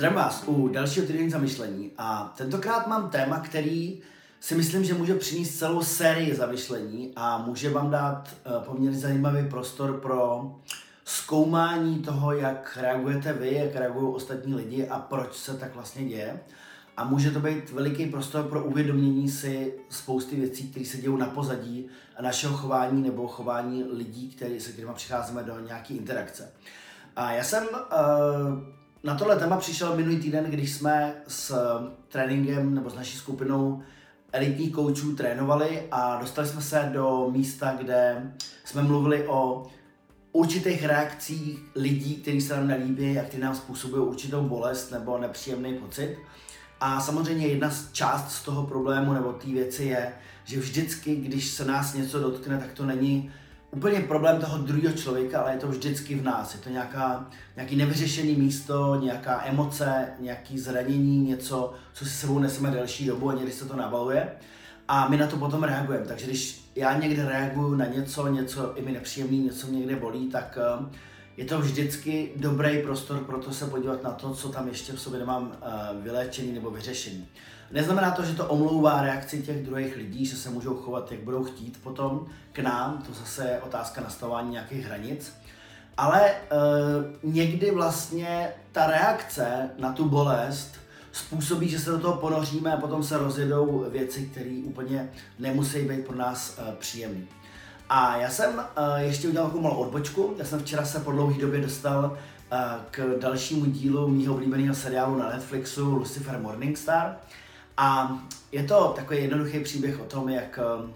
Zdravím vás u dalšího týdenní zamyšlení a tentokrát mám téma, který si myslím, že může přinést celou sérii zamyšlení a může vám dát eh, poměrně zajímavý prostor pro zkoumání toho, jak reagujete vy, jak reagují ostatní lidi a proč se tak vlastně děje. A může to být veliký prostor pro uvědomění si spousty věcí, které se dějí na pozadí našeho chování nebo chování lidí, který, se kterými přicházíme do nějaké interakce. A já jsem uh, na tohle téma přišel minulý týden, když jsme s tréninkem nebo s naší skupinou elitních koučů trénovali a dostali jsme se do místa, kde jsme mluvili o určitých reakcích lidí, kteří se nám nelíbí a kteří nám způsobují určitou bolest nebo nepříjemný pocit. A samozřejmě jedna z část z toho problému nebo té věci je, že vždycky, když se nás něco dotkne, tak to není úplně problém toho druhého člověka, ale je to vždycky v nás. Je to nějaká, nějaký nevyřešený místo, nějaká emoce, nějaký zranění, něco, co si sebou neseme delší dobu a někdy se to nabaluje. A my na to potom reagujeme. Takže když já někde reaguju na něco, něco i mi nepříjemný, něco mě někde bolí, tak uh, je to vždycky dobrý prostor pro to se podívat na to, co tam ještě v sobě nemám uh, vyléčený nebo vyřešený. Neznamená to, že to omlouvá reakci těch druhých lidí, že se můžou chovat, jak budou chtít potom k nám, to zase je otázka nastavování nějakých hranic. Ale uh, někdy vlastně ta reakce na tu bolest způsobí, že se do toho ponoříme a potom se rozjedou věci, které úplně nemusí být pro nás uh, příjemné. A já jsem uh, ještě udělal takovou malou odbočku. Já jsem včera se po dlouhé době dostal uh, k dalšímu dílu mýho oblíbeného seriálu na Netflixu Lucifer Morningstar. A je to takový jednoduchý příběh o tom, jak uh,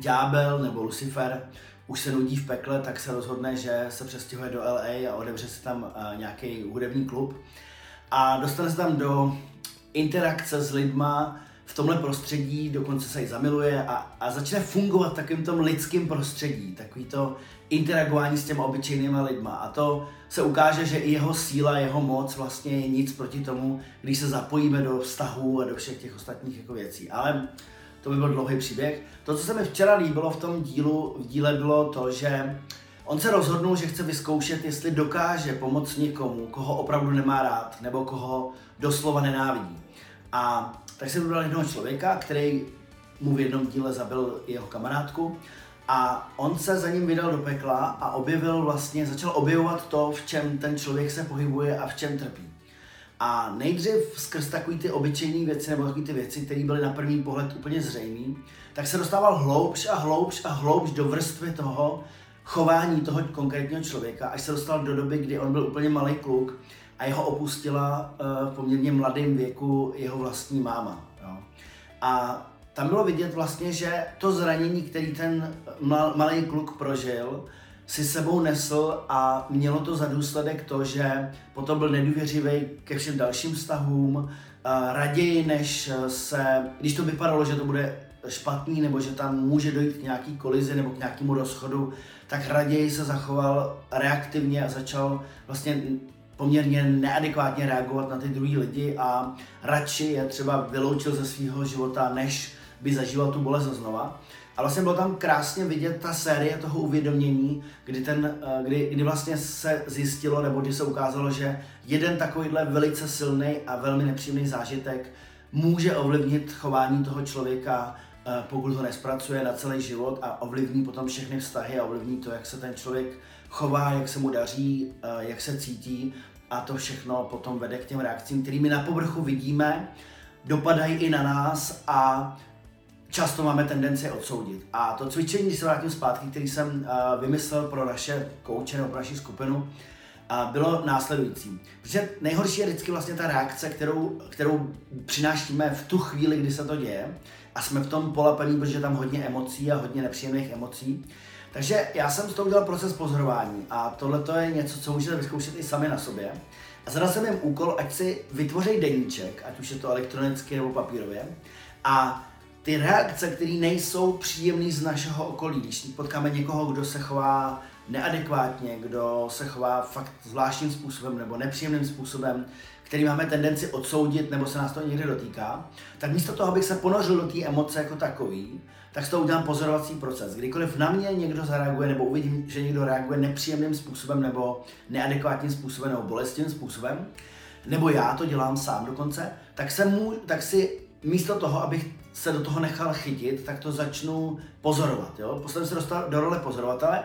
ďábel nebo Lucifer už se nudí v pekle, tak se rozhodne, že se přestěhuje do LA a odevře si tam uh, nějaký hudební klub. A dostane se tam do interakce s lidma, v tomhle prostředí, dokonce se i zamiluje a, a začne fungovat takovým tom lidském prostředí, takový to interagování s těma obyčejnýma lidma. A to se ukáže, že i jeho síla, jeho moc vlastně je nic proti tomu, když se zapojíme do vztahů a do všech těch ostatních jako věcí. Ale to by byl dlouhý příběh. To, co se mi včera líbilo v tom dílu, v díle bylo to, že on se rozhodnul, že chce vyzkoušet, jestli dokáže pomoct někomu, koho opravdu nemá rád, nebo koho doslova nenávidí. A tak jsem vybral jednoho člověka, který mu v jednom díle zabil jeho kamarádku a on se za ním vydal do pekla a objevil vlastně, začal objevovat to, v čem ten člověk se pohybuje a v čem trpí. A nejdřív skrz takový ty obyčejné věci nebo takové ty věci, které byly na první pohled úplně zřejmé, tak se dostával hloubš a hloubš a hloubš do vrstvy toho chování toho konkrétního člověka, až se dostal do doby, kdy on byl úplně malý kluk a jeho opustila uh, v poměrně mladém věku jeho vlastní máma. Jo. A tam bylo vidět vlastně, že to zranění, který ten mal, malý kluk prožil, si sebou nesl a mělo to za důsledek to, že potom byl nedůvěřivý ke všem dalším vztahům, uh, raději než se, když to vypadalo, že to bude špatný nebo že tam může dojít k nějaký kolizi nebo k nějakému rozchodu, tak raději se zachoval reaktivně a začal vlastně poměrně neadekvátně reagovat na ty druhý lidi a radši je třeba vyloučil ze svého života, než by zažíval tu bolest znova. A vlastně bylo tam krásně vidět ta série toho uvědomění, kdy, ten, eh, kdy, kdy vlastně se zjistilo, nebo kdy se ukázalo, že jeden takovýhle velice silný a velmi nepříjemný zážitek může ovlivnit chování toho člověka, eh, pokud ho nespracuje na celý život a ovlivní potom všechny vztahy a ovlivní to, jak se ten člověk chová, jak se mu daří, eh, jak se cítí a to všechno potom vede k těm reakcím, kterými na povrchu vidíme, dopadají i na nás a často máme tendenci odsoudit. A to cvičení, když se vrátím zpátky, který jsem uh, vymyslel pro naše kouče nebo pro naši skupinu, uh, bylo následující. Protože nejhorší je vždycky vlastně ta reakce, kterou, kterou přinášíme v tu chvíli, kdy se to děje a jsme v tom polapení, protože tam hodně emocí a hodně nepříjemných emocí. Takže já jsem z toho udělal proces pozorování a tohle je něco, co můžete vyzkoušet i sami na sobě. A zadal jsem jim úkol, ať si vytvoří deníček, ať už je to elektronicky nebo papírově, a ty reakce, které nejsou příjemné z našeho okolí, když potkáme někoho, kdo se chová neadekvátně, kdo se chová fakt zvláštním způsobem nebo nepříjemným způsobem, který máme tendenci odsoudit nebo se nás to někde dotýká, tak místo toho, abych se ponořil do té emoce jako takový, tak s toho udělám pozorovací proces. Kdykoliv na mě někdo zareaguje nebo uvidím, že někdo reaguje nepříjemným způsobem nebo neadekvátním způsobem nebo bolestivým způsobem, nebo já to dělám sám dokonce, tak, se mu, tak si místo toho, abych se do toho nechal chytit, tak to začnu pozorovat. Jo? Postavím se dostat do role pozorovatele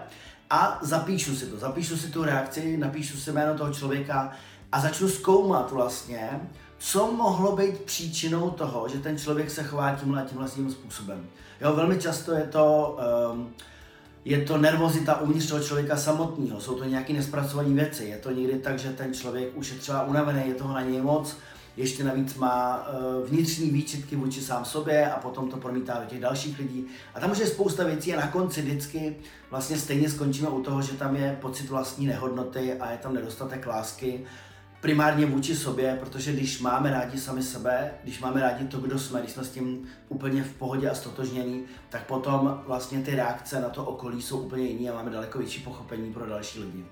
a zapíšu si to. Zapíšu si tu reakci, napíšu si jméno toho člověka a začnu zkoumat vlastně, co mohlo být příčinou toho, že ten člověk se chová tímhle a tímhle tím způsobem. Jo, velmi často je to, um, je to nervozita uvnitř toho člověka samotného, jsou to nějaké nespracované věci, je to někdy tak, že ten člověk už je třeba unavený, je toho na něj moc, ještě navíc má uh, vnitřní výčitky vůči sám sobě a potom to promítá do těch dalších lidí. A tam už je spousta věcí a na konci vždycky vlastně stejně skončíme u toho, že tam je pocit vlastní nehodnoty a je tam nedostatek lásky primárně vůči sobě, protože když máme rádi sami sebe, když máme rádi to, kdo jsme, když jsme s tím úplně v pohodě a stotožnění, tak potom vlastně ty reakce na to okolí jsou úplně jiné a máme daleko větší pochopení pro další lidi.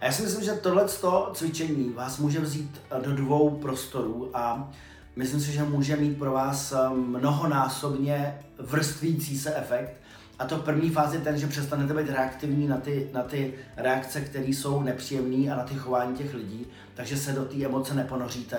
A já si myslím, že tohle cvičení vás může vzít do dvou prostorů a myslím si, že může mít pro vás mnohonásobně vrstvící se efekt, a to první fáze je ten, že přestanete být reaktivní na ty, na ty reakce, které jsou nepříjemné a na ty chování těch lidí, takže se do té emoce neponoříte.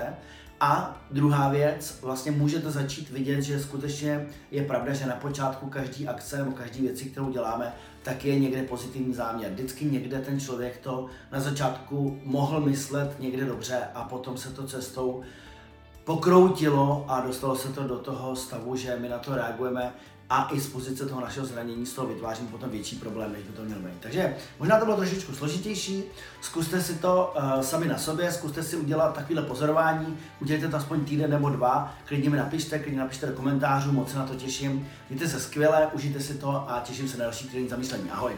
A druhá věc, vlastně můžete začít vidět, že skutečně je pravda, že na počátku každý akce nebo každý věci, kterou děláme, tak je někde pozitivní záměr. Vždycky někde ten člověk to na začátku mohl myslet někde dobře a potom se to cestou pokroutilo a dostalo se to do toho stavu, že my na to reagujeme a i z pozice toho našeho zranění z toho vytvářím potom větší problém, než by to měl být. Takže možná to bylo trošičku složitější, zkuste si to uh, sami na sobě, zkuste si udělat takovéhle pozorování, udělejte to aspoň týden nebo dva, klidně mi napište, klidně napište do komentářů, moc se na to těším, mějte se skvěle, užijte si to a těším se na další týden zamyšlení. Ahoj!